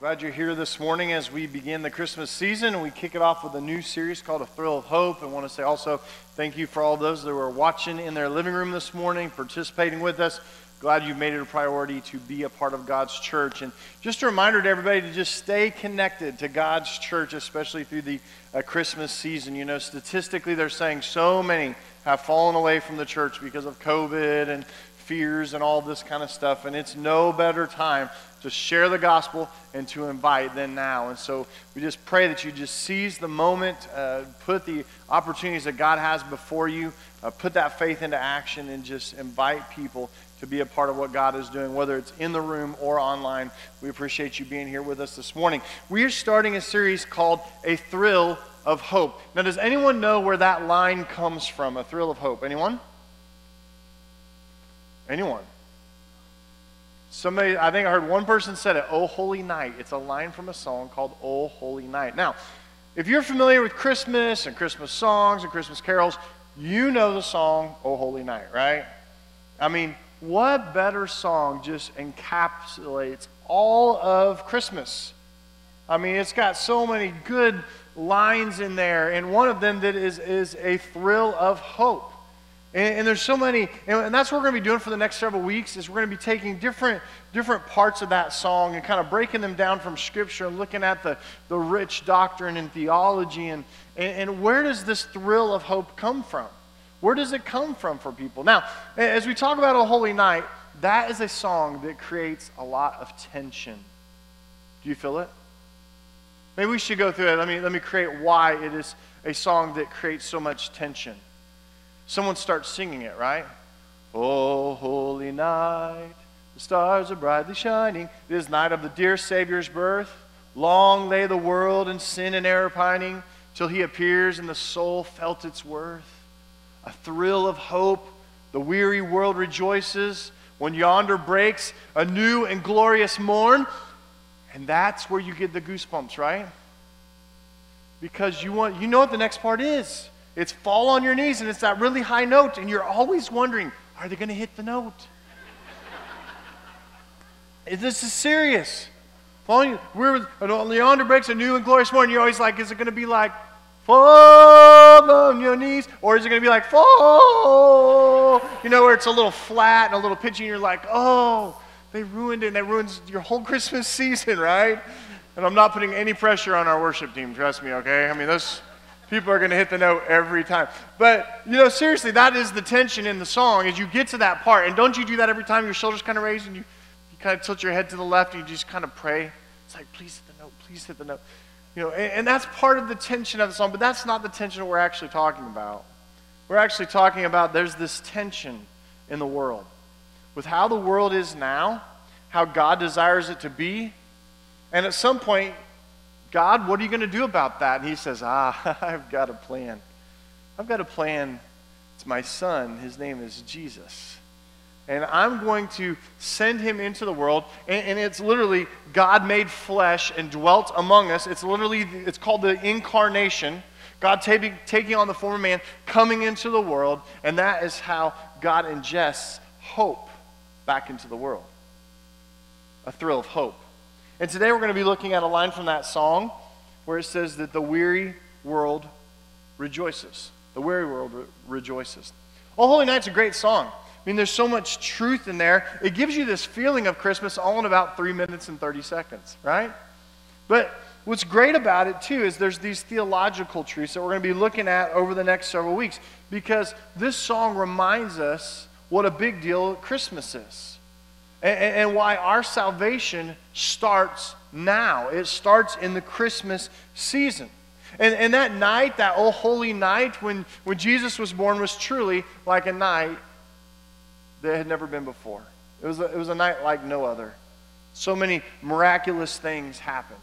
Glad you're here this morning as we begin the Christmas season and we kick it off with a new series called A Thrill of Hope. I want to say also thank you for all those that were watching in their living room this morning, participating with us. Glad you made it a priority to be a part of God's church. And just a reminder to everybody to just stay connected to God's church, especially through the uh, Christmas season. You know, statistically, they're saying so many have fallen away from the church because of COVID and fears and all this kind of stuff. And it's no better time to share the gospel and to invite than now. And so we just pray that you just seize the moment, uh, put the opportunities that God has before you, uh, put that faith into action, and just invite people to be a part of what God is doing, whether it's in the room or online. We appreciate you being here with us this morning. We are starting a series called A Thrill of Hope. Now, does anyone know where that line comes from? A thrill of hope? Anyone? Anyone? Somebody, I think I heard one person said it, Oh Holy Night. It's a line from a song called Oh Holy Night. Now, if you're familiar with Christmas and Christmas songs and Christmas carols, you know the song Oh Holy Night, right? I mean, what better song just encapsulates all of Christmas? I mean, it's got so many good lines in there, and one of them that is, is a thrill of hope. And, and there's so many, and, and that's what we're going to be doing for the next several weeks, is we're going to be taking different, different parts of that song and kind of breaking them down from Scripture and looking at the, the rich doctrine and theology, and, and, and where does this thrill of hope come from? Where does it come from for people? Now, as we talk about a holy night, that is a song that creates a lot of tension. Do you feel it? Maybe we should go through it. Let me, let me create why it is a song that creates so much tension. Someone starts singing it, right? Oh, holy night, the stars are brightly shining. It is night of the dear Savior's birth. Long lay the world in sin and error pining, till he appears and the soul felt its worth a thrill of hope. The weary world rejoices when yonder breaks a new and glorious morn. And that's where you get the goosebumps, right? Because you want you know what the next part is. It's fall on your knees and it's that really high note and you're always wondering, are they going to hit the note? Is this is serious. Falling, we're, yonder breaks a new and glorious morn. You're always like, is it going to be like fall on your knees? Or is it going to be like, fall? You know, where it's a little flat and a little pitchy, and you're like, oh, they ruined it, and that ruins your whole Christmas season, right? And I'm not putting any pressure on our worship team, trust me, okay? I mean, those people are going to hit the note every time. But, you know, seriously, that is the tension in the song as you get to that part. And don't you do that every time your shoulders kind of raise and you, you kind of tilt your head to the left and you just kind of pray? It's like, please hit the note, please hit the note. You know, and, and that's part of the tension of the song, but that's not the tension we're actually talking about. We're actually talking about there's this tension in the world. With how the world is now, how God desires it to be, and at some point, God, what are you going to do about that? And he says, Ah, I've got a plan. I've got a plan. It's my son. His name is Jesus and I'm going to send him into the world. And, and, it's literally God made flesh and dwelt among us. It's literally, it's called the incarnation. God taking, taking on the form of man, coming into the world. And that is how God ingests hope back into the world. A thrill of hope. And today we're going to be looking at a line from that song where it says that the weary world rejoices. The weary world re- rejoices. Oh, Holy Night's a great song. I mean, there's so much truth in there. It gives you this feeling of Christmas all in about three minutes and 30 seconds, right? But what's great about it, too, is there's these theological truths that we're going to be looking at over the next several weeks because this song reminds us what a big deal Christmas is and, and why our salvation starts now. It starts in the Christmas season. And, and that night, that oh holy night when, when Jesus was born, was truly like a night that had never been before. It was a, it was a night like no other. So many miraculous things happened.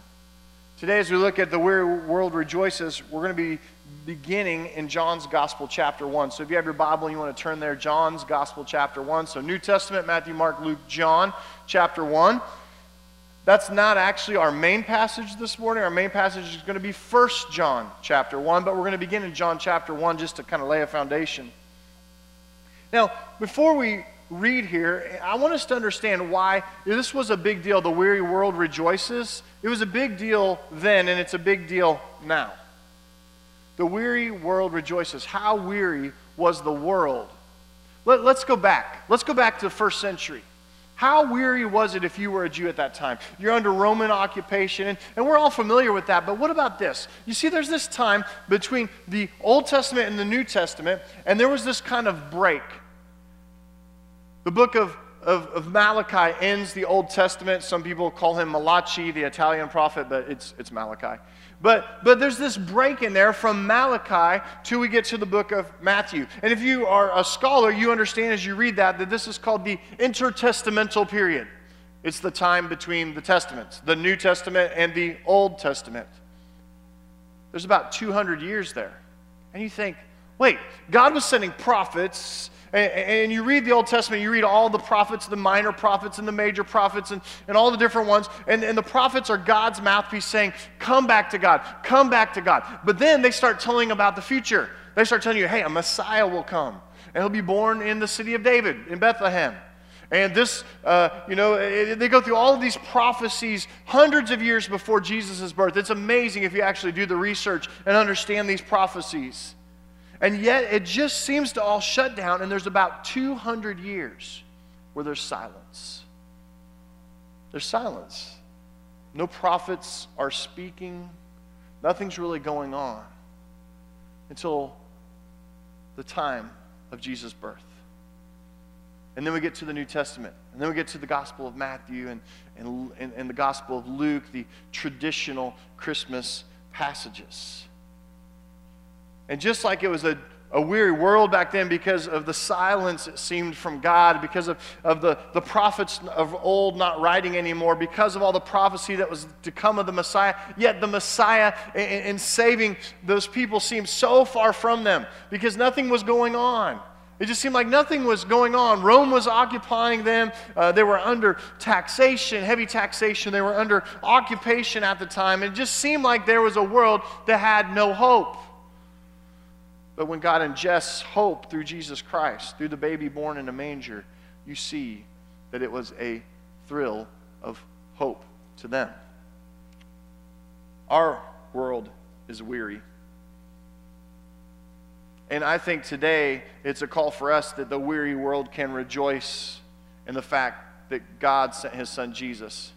Today, as we look at the weary world rejoices, we're going to be beginning in John's Gospel, chapter 1. So if you have your Bible and you want to turn there, John's Gospel, chapter 1. So New Testament, Matthew, Mark, Luke, John, chapter 1. That's not actually our main passage this morning. Our main passage is going to be 1 John, chapter 1, but we're going to begin in John, chapter 1, just to kind of lay a foundation. Now, before we read here, I want us to understand why this was a big deal. The weary world rejoices. It was a big deal then, and it's a big deal now. The weary world rejoices. How weary was the world? Let, us go back. Let's go back to the first century. How weary was it if you were a Jew at that time? You're under Roman occupation, and, and we're all familiar with that. But what about this? You see, there's this time between the Old Testament and the New Testament, and there was this kind of break. The book of, of, of Malachi ends the Old Testament. Some people call him Malachi, the Italian prophet, but it's, it's Malachi. But, but there's this break in there from Malachi till we get to the book of Matthew. And if you are a scholar, you understand as you read that that this is called the intertestamental period. It's the time between the testaments, the New Testament and the Old Testament. There's about 200 years there. And you think, wait, God was sending prophets and, and, you read the Old Testament, you read all the prophets, the minor prophets and the major prophets, and, and all the different ones. And, and the prophets are God's mouthpiece saying, Come back to God, come back to God. But then they start telling about the future. They start telling you, Hey, a Messiah will come, and he'll be born in the city of David, in Bethlehem. And this, uh, you know, it, they go through all of these prophecies hundreds of years before Jesus' birth. It's amazing if you actually do the research and understand these prophecies. And yet it just seems to all shut down, and there's about 200 years where there's silence. There's silence. No prophets are speaking, nothing's really going on until the time of Jesus' birth. And then we get to the New Testament. And then we get to the Gospel of Matthew and, and, and, the Gospel of Luke, the traditional Christmas passages. And just like it was a, a weary world back then because of the silence it seemed from God, because of, of the, the prophets of old not writing anymore, because of all the prophecy that was to come of the Messiah, yet the Messiah in, in saving those people seemed so far from them because nothing was going on. It just seemed like nothing was going on. Rome was occupying them. Uh, they were under taxation, heavy taxation. They were under occupation at the time. It just seemed like there was a world that had no hope. But when God ingests hope through Jesus Christ, through the baby born in a manger, you see that it was a thrill of hope to them. Our world is weary. And I think today it's a call for us that the weary world can rejoice in the fact that God sent his son Jesus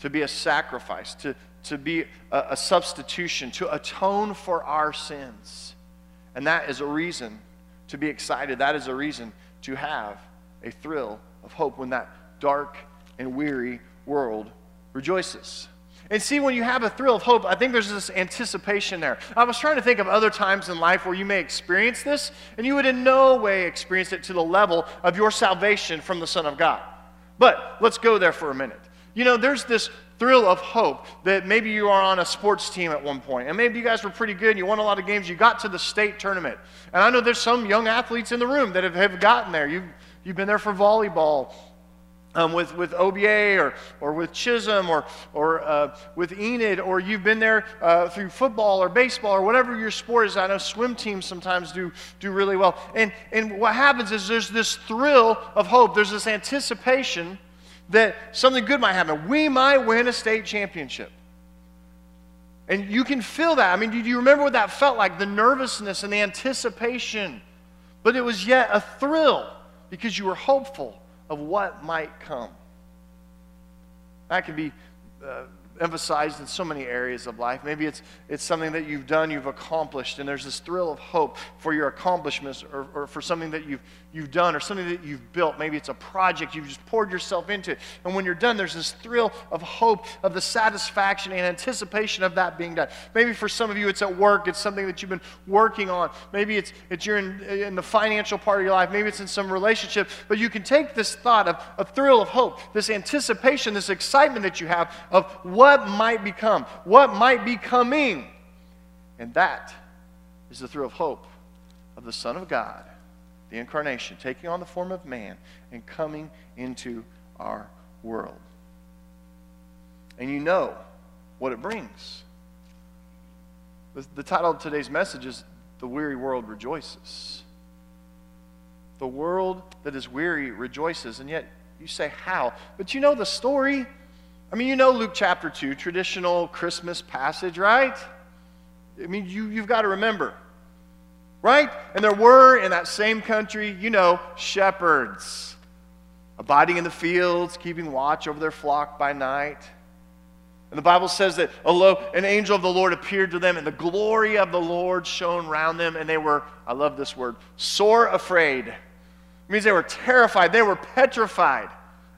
to be a sacrifice, to, to be a, a substitution, to atone for our sins. And that is a reason to be excited. That is a reason to have a thrill of hope when that dark and weary world rejoices. And see, when you have a thrill of hope, I think there's this anticipation there. I was trying to think of other times in life where you may experience this, and you would in no way experience it to the level of your salvation from the Son of God. But let's go there for a minute. You know, there's this thrill of hope that maybe you are on a sports team at one point, and maybe you guys were pretty good and you won a lot of games. You got to the state tournament. And I know there's some young athletes in the room that have, have gotten there. You've, you've been there for volleyball. Um, with, with OBA or, or with Chisholm or, or uh, with Enid, or you've been there uh, through football or baseball or whatever your sport is. I know swim teams sometimes do, do really well. And, and what happens is there's this thrill of hope, there's this anticipation that something good might happen. We might win a state championship. And you can feel that. I mean, do you remember what that felt like? The nervousness and the anticipation. But it was yet a thrill because you were hopeful of what might come. That could be uh, emphasized in so many areas of life. Maybe it's, it's something that you've done, you've accomplished, and there's this thrill of hope for your accomplishments or, or for something that you've, you've done or something that you've built. Maybe it's a project you've just poured yourself into. And when you're done, there's this thrill of hope, of the satisfaction and anticipation of that being done. Maybe for some of you, it's at work, it's something that you've been working on. Maybe it's, it's you're in, in the financial part of your life, maybe it's in some relationship. But you can take this thought of a thrill of hope, this anticipation, this excitement that you have of what might become, what might be coming. And that is the thrill of hope of the Son of God the incarnation, taking on the form of man and coming into our world. And you know what it brings. The, the title of today's message is The Weary World Rejoices. the world that is weary rejoices. And yet you say, How? But you know the story. I mean, you know Luke chapter 2, traditional Christmas passage, right? I mean, you, you've got to remember, right? And there were in that same country, you know, shepherds abiding in the fields, keeping watch over their flock by night. And the Bible says that an angel of the Lord appeared to them, and the glory of the Lord shone around them, and they were, I love this word, sore afraid. It means they were terrified, they were petrified.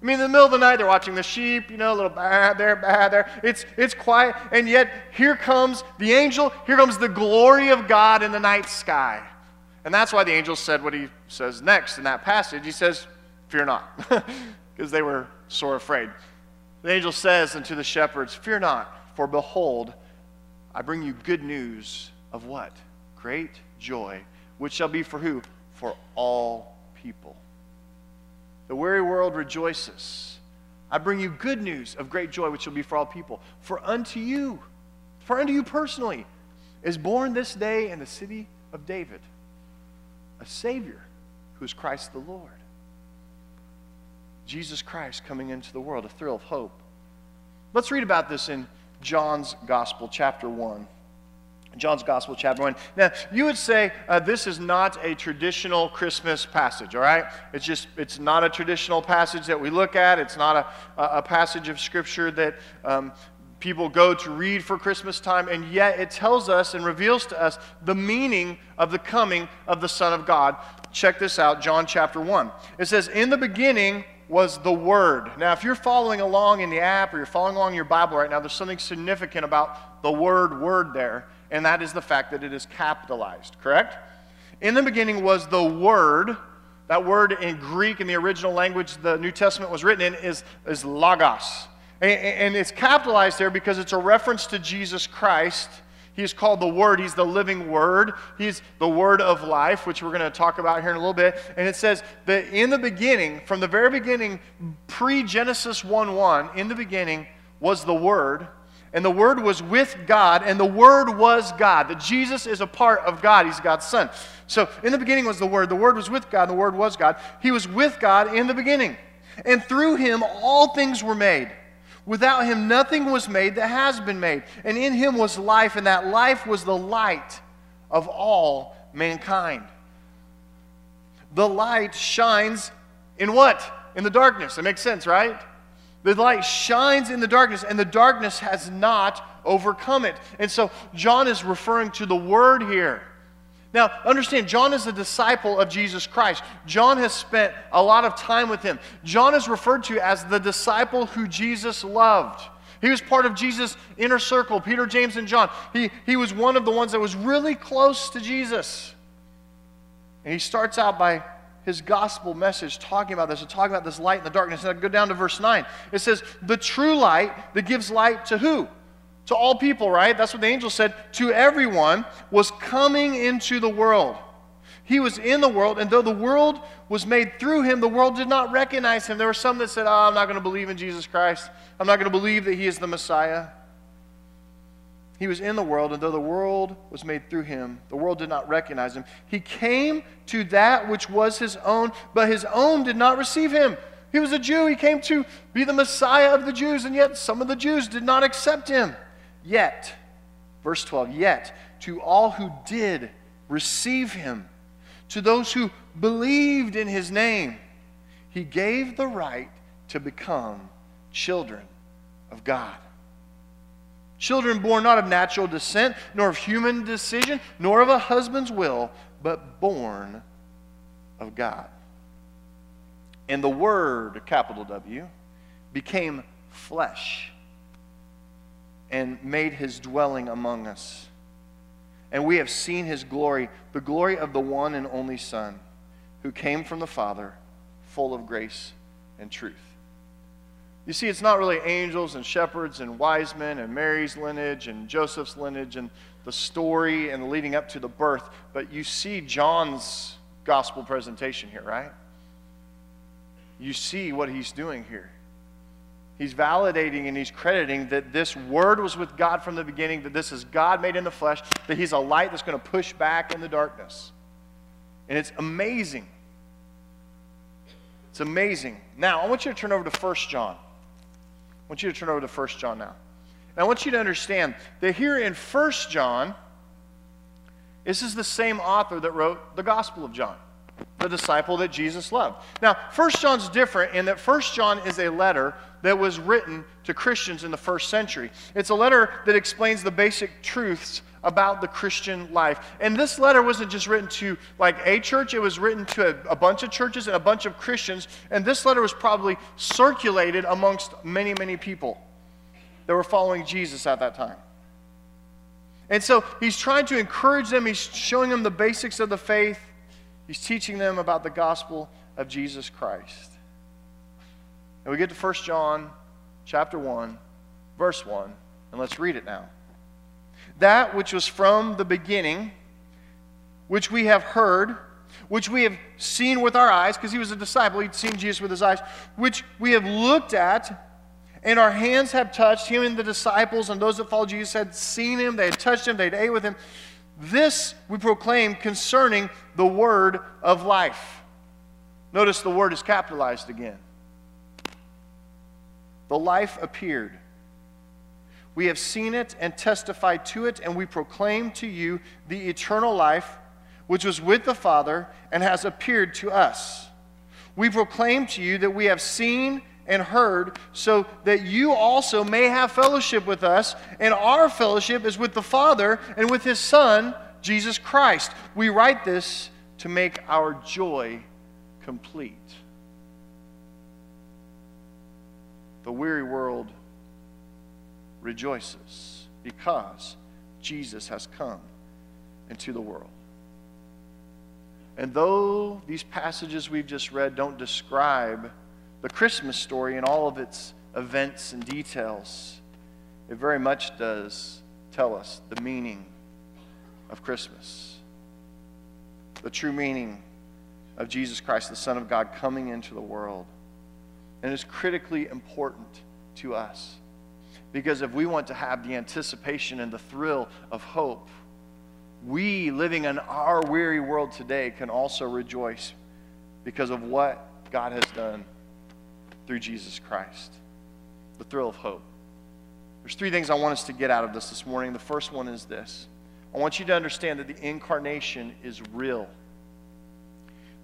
I mean, in the middle of the night, they're watching the sheep, you know, a little bad there, bad there. It's, it's quiet, and yet here comes the angel, here comes the glory of God in the night sky. And that's why the angel said what he says next in that passage. He says, Fear not, because they were sore afraid. The angel says unto the shepherds, Fear not, for behold, I bring you good news of what? Great joy, which shall be for who? For all people. The weary world rejoices. I bring you good news of great joy, which shall be for all people. For unto you, for unto you personally, is born this day in the city of David a Savior who is Christ the Lord. Jesus Christ coming into the world, a thrill of hope. Let's read about this in John's Gospel, chapter 1. John's Gospel, chapter 1. Now, you would say uh, this is not a traditional Christmas passage, all right? It's just, it's not a traditional passage that we look at. It's not a, a passage of Scripture that um, people go to read for Christmas time, and yet it tells us and reveals to us the meaning of the coming of the Son of God. Check this out, John chapter 1. It says, In the beginning was the Word. Now, if you're following along in the app or you're following along in your Bible right now, there's something significant about the word word there, and that is the fact that it is capitalized, correct? In the beginning was the Word. That word in Greek, in the original language the New Testament was written in, is, is logos. And, and it's capitalized there because it's a reference to Jesus Christ he is called the Word. He's the living Word. He's the Word of life, which we're going to talk about here in a little bit. And it says that in the beginning, from the very beginning, pre Genesis 1 1, in the beginning was the Word. And the Word was with God, and the Word was God. That Jesus is a part of God. He's God's Son. So in the beginning was the Word. The Word was with God, and the Word was God. He was with God in the beginning. And through him all things were made. Without him, nothing was made that has been made. And in him was life, and that life was the light of all mankind. The light shines in what? In the darkness. It makes sense, right? The light shines in the darkness, and the darkness has not overcome it. And so John is referring to the word here. Now, understand, John is a disciple of Jesus Christ. John has spent a lot of time with him. John is referred to as the disciple who Jesus loved. He was part of Jesus' inner circle, Peter, James, and John. He, he was one of the ones that was really close to Jesus. And he starts out by his gospel message talking about this and talking about this light in the darkness. And I go down to verse 9. It says, The true light that gives light to who? to all people, right? That's what the angel said. To everyone was coming into the world. He was in the world, and though the world was made through him, the world did not recognize him. There were some that said, Oh, I'm not going to believe in Jesus Christ. I'm not going to believe that he is the Messiah. He was in the world, and though the world was made through him, the world did not recognize him. He came to that which was his own, but his own did not receive him. He was a Jew. He came to be the Messiah of the Jews, and yet some of the Jews did not accept him. Yet, verse 12, yet to all who did receive him, to those who believed in his name, he gave the right to become children of God. Children born not of natural descent, nor of human decision, nor of a husband's will, but born of God. And the Word, capital W, became flesh and made his dwelling among us. And we have seen his glory, the glory of the one and only Son, who came from the Father, full of grace and truth. You see, it's not really angels and shepherds and wise men and Mary's lineage and Joseph's lineage and the story and leading up to the birth, but you see John's gospel presentation here, right? You see what he's doing here. He's validating and he's crediting that this word was with God from the beginning, that this is God made in the flesh, that he's a light that's going to push back in the darkness. And it's amazing. It's amazing. Now, I want you to turn over to 1 John. I want you to turn over to 1 John now. And I want you to understand that here in 1 John, this is the same author that wrote the Gospel of John, the disciple that Jesus loved. Now, 1 John's different in that 1 John is a letter that was written to Christians in the first century. It's a letter that explains the basic truths about the Christian life. And this letter wasn't just written to like a church, it was written to a, a, bunch of churches and a bunch of Christians. And this letter was probably circulated amongst many, many people that were following Jesus at that time. And so he's trying to encourage them, he's showing them the basics of the faith, he's teaching them about the gospel of Jesus Christ. And we get to 1 John chapter 1, verse 1, and let's read it now. That which was from the beginning, which we have heard, which we have seen with our eyes, because he was a disciple, he'd seen Jesus with his eyes, which we have looked at, and our hands have touched him and the disciples, and those that followed Jesus had seen him, they had touched him, they'd ate with him. This we proclaim concerning the word of life. Notice the word is capitalized again. The life appeared. We have seen it and testified to it, and we proclaim to you the eternal life which was with the Father and has appeared to us. We proclaim to you that we have seen and heard, so that you also may have fellowship with us, and our fellowship is with the Father and with His Son, Jesus Christ. We write this to make our joy complete. The weary world rejoices because Jesus has come into the world. And though these passages we've just read don't describe the Christmas story and all of its events and details, it very much does tell us the meaning of Christmas. The true meaning of Jesus Christ, the Son of God, coming into the world. And is critically important to us. Because if we want to have the anticipation and the thrill of hope, we living in our weary world today can also rejoice because of what God has done through Jesus Christ. The thrill of hope. There's three things I want us to get out of this this morning. The first one is this I want you to understand that the incarnation is real.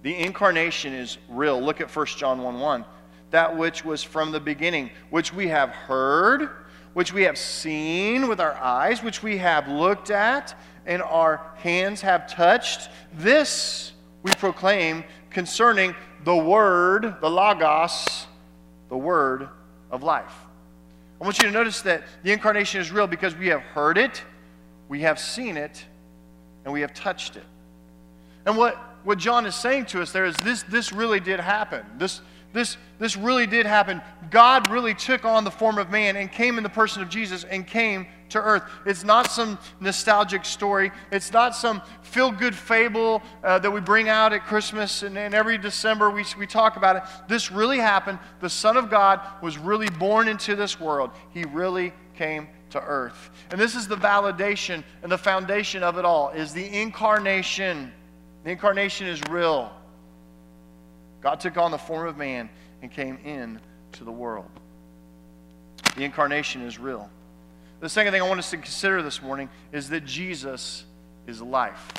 The incarnation is real. Look at 1 John 1 1. That which was from the beginning, which we have heard which we have seen with our eyes, which we have looked at, and our hands have touched. This we proclaim concerning the Word, the Logos, the Word of life. I want you to notice that the incarnation is real because we have heard it, we have seen it, and we have touched it. And what, what John is saying to us there is this, this really did happen. This, this, this really did happen. God really took on the form of man and came in the person of Jesus and came to earth. It's not some nostalgic story. It's not some feel good fable uh, that we bring out at Christmas and, and every December we, we talk about it. This really happened. The Son of God was really born into this world. He really came to earth. And this is the validation and the foundation of it all is the incarnation. The incarnation is real. God took on the form of man and came in to the world. The incarnation is real. The second thing I want us to consider this morning is that Jesus is life.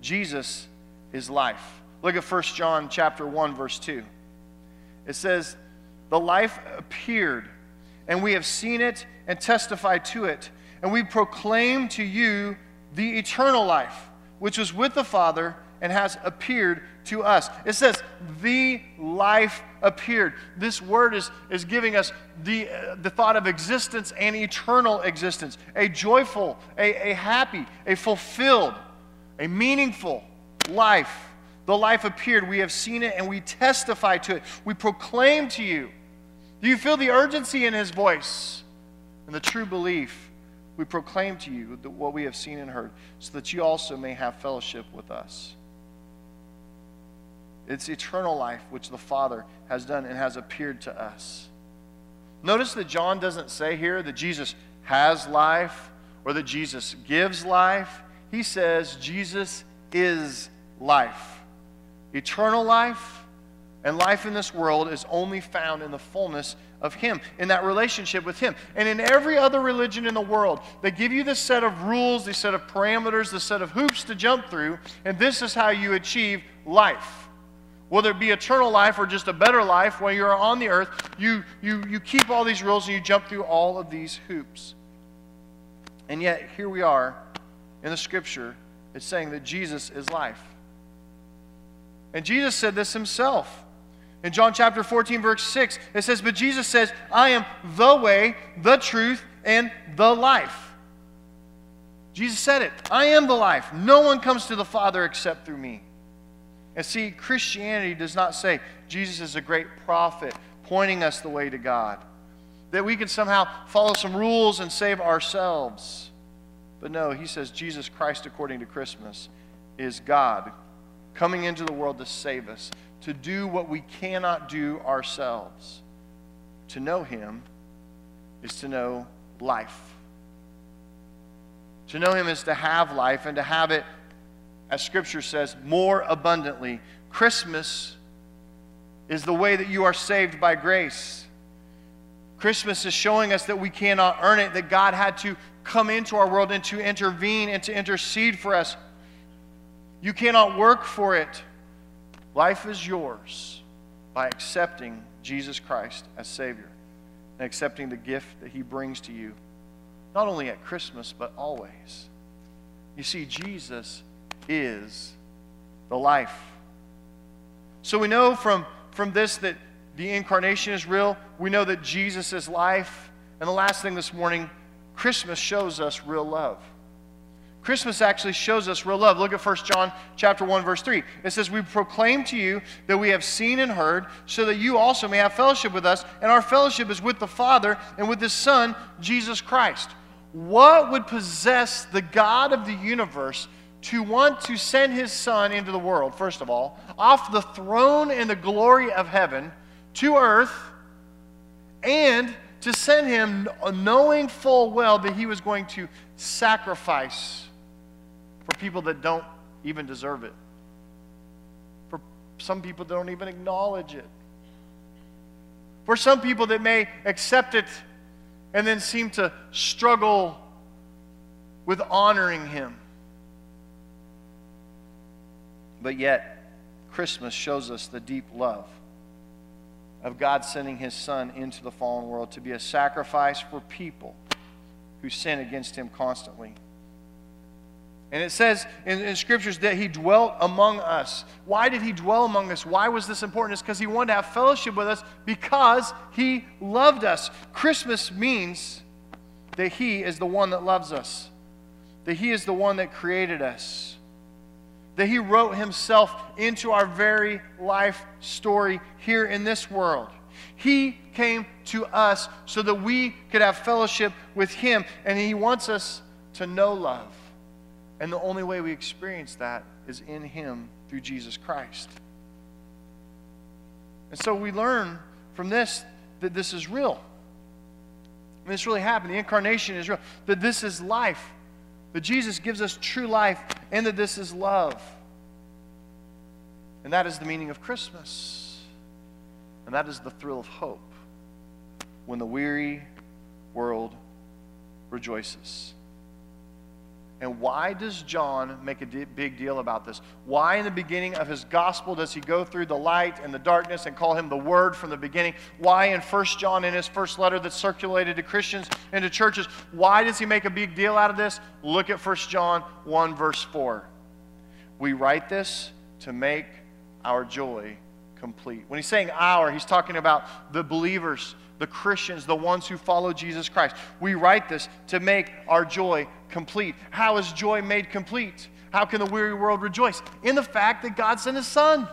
Jesus is life. Look at 1 John chapter 1 verse 2. It says, "The life appeared, and we have seen it and testified to it, and we proclaim to you the eternal life, which was with the Father and has appeared to us. It says, the life appeared. This word is, is giving us the, uh, the thought of existence and eternal existence, a joyful, a, a happy, a fulfilled, a meaningful life. The life appeared. We have seen it and we testify to it. We proclaim to you. Do you feel the urgency in his voice and the true belief? We proclaim to you what we have seen and heard, so that you also may have fellowship with us. It's eternal life, which the Father has done and has appeared to us. Notice that John doesn't say here that Jesus has life or that Jesus gives life. He says Jesus is life. Eternal life, And life in this world is only found in the fullness of Him, in that relationship with Him. And in every other religion in the world, they give you this set of rules, this set of parameters, this set of hoops to jump through, and this is how you achieve life. Whether it be eternal life or just a better life, while you're on the earth, you, you, you keep all these rules and you jump through all of these hoops. And yet, here we are in the scripture, it's saying that Jesus is life. And Jesus said this himself. In John chapter 14, verse 6, it says, But Jesus says, I am the way, the truth, and the life. Jesus said it. I am the life. No one comes to the Father except through me. And see, Christianity does not say Jesus is a great prophet pointing us the way to God, that we can somehow follow some rules and save ourselves. But no, he says Jesus Christ, according to Christmas, is God coming into the world to save us, to do what we cannot do ourselves. To know Him is to know life. To know Him is to have life and to have it, as Scripture says, more abundantly. Christmas is the way that you are saved by grace. Christmas is showing us that we cannot earn it, that God had to come into our world and to intervene and to intercede for us. You cannot work for it. Life is yours by accepting Jesus Christ as Savior and accepting the gift that He brings to you, not only at Christmas, but always. You see, Jesus is the life. So we know from, from this that the incarnation is real. We know that Jesus is life. And the last thing this morning, Christmas shows us real love. Christmas actually shows us real love. Look at 1 John chapter 1 verse 3. It says, "We proclaim to you that we have seen and heard, so that you also may have fellowship with us, and our fellowship is with the Father and with his Son, Jesus Christ." What would possess the God of the universe to want to send his son into the world, first of all, off the throne in the glory of heaven to earth, and to send him knowing full well that he was going to sacrifice for people that don't even deserve it, for some people that don't even acknowledge it, for some people that may accept it and then seem to struggle with honoring Him. But yet, Christmas shows us the deep love of God sending His Son into the fallen world to be a sacrifice for people who sin against Him constantly. And it says in, in, scriptures that he dwelt among us. Why did he dwell among us? Why was this important? It's because he wanted to have fellowship with us because he loved us. Christmas means that he is the one that loves us, that he is the one that created us, that he wrote himself into our very life story here in this world. He came to us so that we could have fellowship with him, and he wants us to know love. And the only way we experience that is in Him through Jesus Christ. And so we learn from this that this is real. I mean, this really happened. The incarnation is real. That this is life. That Jesus gives us true life and that this is love. And that is the meaning of Christmas. And that is the thrill of hope when the weary world rejoices. And why does John make a big deal about this? Why, in the beginning of his gospel, does he go through the light and the darkness and call him the Word from the beginning? Why, in 1 John, in his first letter that circulated to Christians and to churches, why does he make a big deal out of this? Look at 1 John 1, verse 4. We write this to make our joy complete. When he's saying our, he's talking about the believers, the Christians, the ones who follow Jesus Christ. We write this to make our joy complete. How is joy made complete? How can the weary world rejoice? In the fact that God sent his son,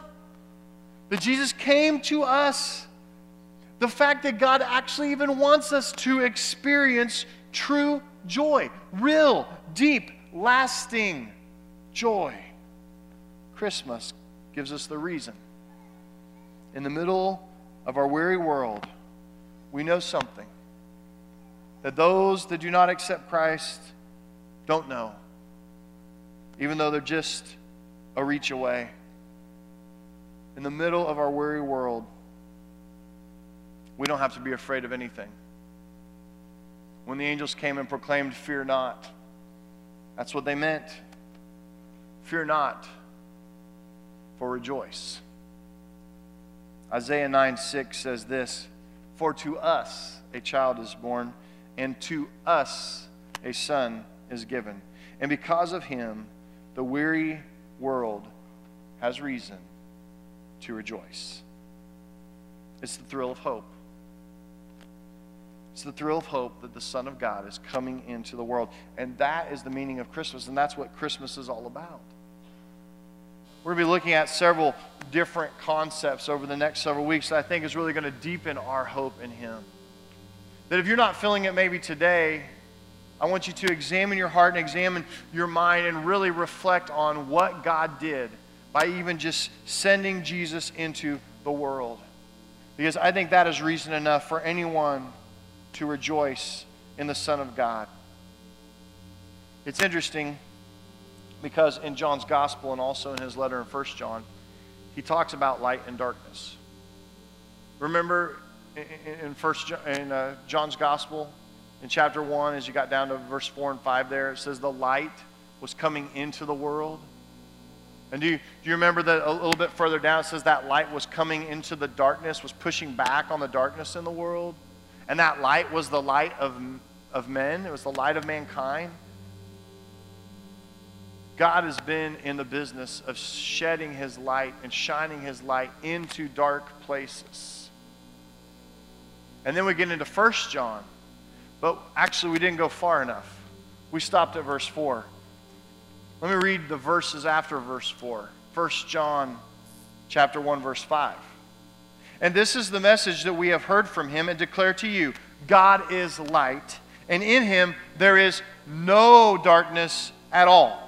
that Jesus came to us. The fact that God actually even wants us to experience true joy, real, deep, lasting joy. Christmas gives us the reason. In the middle of our weary world, we know something that those that do not accept Christ don't know, even though they're just a reach away. in the middle of our weary world, we don't have to be afraid of anything. When the angels came and proclaimed, Fear not, that's what they meant. Fear not, for rejoice. Isaiah 9 6 says this For to us a child is born, and to us a son is given. And because of him, the weary world has reason to rejoice. It's the thrill of hope. It's the thrill of hope that the Son of God is coming into the world. And that is the meaning of Christmas, and that's what Christmas is all about. We're going to be looking at several different concepts over the next several weeks that I think is really going to deepen our hope in Him. That if you're not feeling it maybe today, I want you to examine your heart and examine your mind and really reflect on what God did by even just sending Jesus into the world. Because I think that is reason enough for anyone to rejoice in the Son of God. It's interesting because in John's gospel and also in his letter in 1 John, he talks about light and darkness. Remember in, First in uh, John's gospel, in chapter 1, as you got down to verse 4 and 5 there, it says the light was coming into the world. And do you, do you remember that a little bit further down, it says that light was coming into the darkness, was pushing back on the darkness in the world? And that light was the light of, of men, it was the light of mankind. God has been in the business of shedding his light and shining his light into dark places. And then we get into 1 John. But actually, we didn't go far enough. We stopped at verse 4. Let me read the verses after verse 4. 1 John chapter 1 verse 5. And this is the message that we have heard from him and declare to you God is light, and in him there is no darkness at all.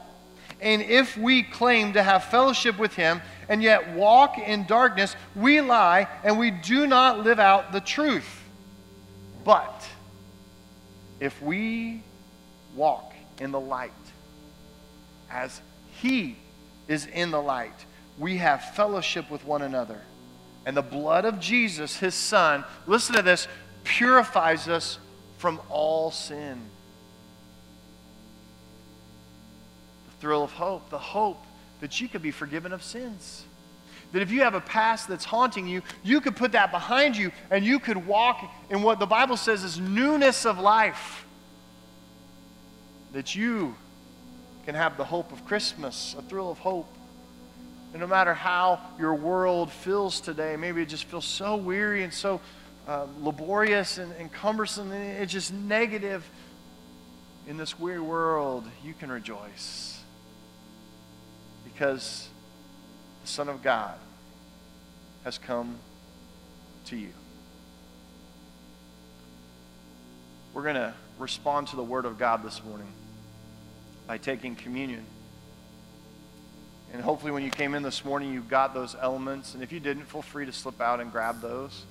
And if we claim to have fellowship with him and yet walk in darkness, we lie and we do not live out the truth. But if we walk in the light as he is in the light, we have fellowship with one another and the blood of Jesus, his son, listen to this, purifies us from all sin. The thrill of hope, the hope that you could be forgiven of sins. That if you have a past that's haunting you, you could put that behind you and you could walk in what the Bible says is newness of life. That you can have the hope of Christmas, a thrill of hope. And no matter how your world feels today, maybe it just feels so weary and so uh, laborious and, and cumbersome, and it's just negative. In this weary world, you can rejoice because the Son of God has come to you. We're going to respond to the Word of God this morning by taking communion. And hopefully, when you came in this morning, you got those elements. And if you didn't, feel free to slip out and grab those.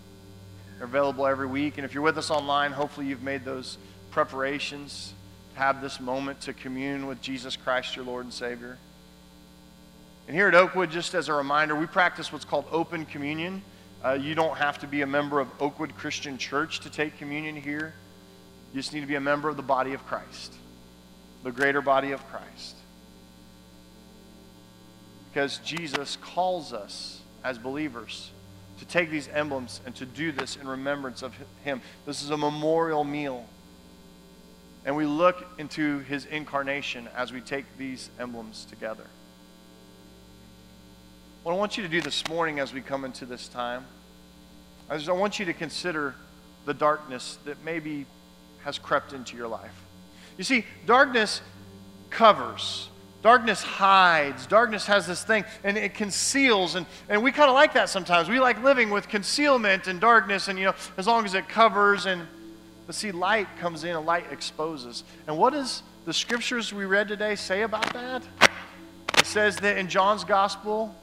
They're available every week. And if you're with us online, hopefully, you've made those preparations to have this moment to commune with Jesus Christ, your Lord and Savior. And here at Oakwood, just as a reminder, we practice what's called open communion. Uh, you don't have to be a member of Oakwood Christian Church to take communion here. You just need to be a member of the body of Christ, the greater body of Christ because Jesus calls us as believers to take these emblems and to do this in remembrance of Him. This is a memorial meal. And we look into His incarnation as we take these emblems together. What I want you to do this morning as we come into this time is I want you to consider the darkness that maybe has crept into your life. You see, darkness covers Darkness hides. Darkness has this thing, and it conceals. And, and we kind of like that sometimes. We like living with concealment and darkness, and, you know, as long as it covers. And, but see, light comes in and light exposes. And what does the scriptures we read today say about that? It says that in John's gospel,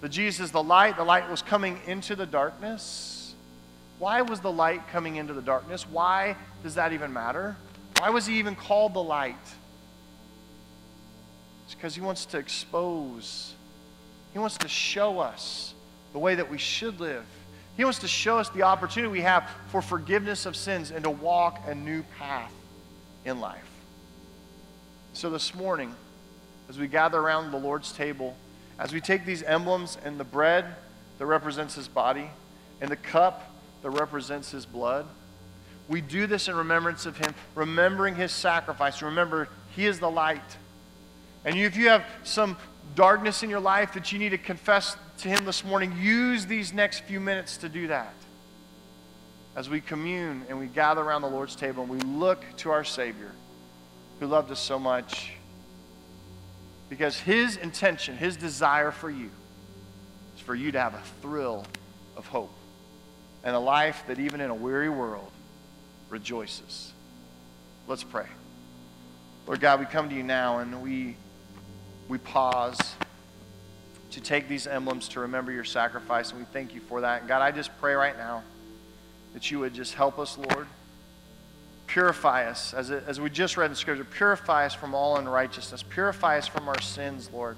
that Jesus is the light. The light was coming into the darkness. Why was the light coming into the darkness? Why does that even matter? Why was he even called the light? It's because He wants to expose, He wants to show us the way that we should live. He wants to show us the opportunity we have for forgiveness of sins and to walk a new path in life. So this morning, as we gather around the Lord's table, as we take these emblems and the bread that represents his body and the cup that represents his blood, we do this in remembrance of him, remembering his sacrifice. Remember, he is the light. And if you have some darkness in your life that you need to confess to him this morning, use these next few minutes to do that. As we commune and we gather around the Lord's table and we look to our Savior who loved us so much because his intention, his desire for you, is for you to have a thrill of hope and a life that, even in a weary world, rejoices. Let's pray. Lord God, we come to you now and we, we pause to take these emblems to remember your sacrifice, and we thank you for that. And God, I just pray right now that you would just help us, Lord Purify us, as, it, as we just read in Scripture, purify us from all unrighteousness. Purify us from our sins, Lord.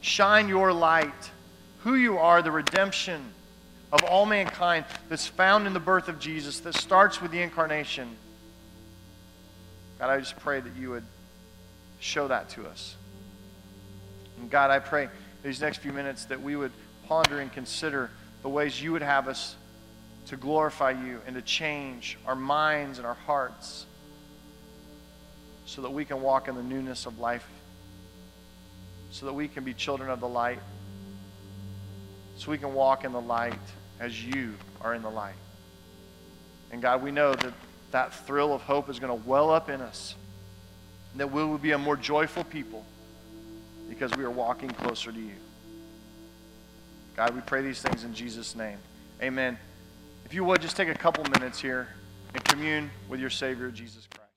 Shine your light, who you are, the redemption of all mankind that's found in the birth of Jesus, that starts with the incarnation. God, I just pray that you would show that to us. And God, I pray these next few minutes that we would ponder and consider the ways you would have us to glorify you and to change our minds and our hearts so that we can walk in the newness of life, so that we can be children of the light, so we can walk in the light as you are in the light. And God, we know that that thrill of hope is going to well up in us, and that we will be a more joyful people because we are walking closer to you. God, we pray these things in Jesus' name. Amen. If you would, just take a couple minutes here and commune with your Savior, Jesus Christ.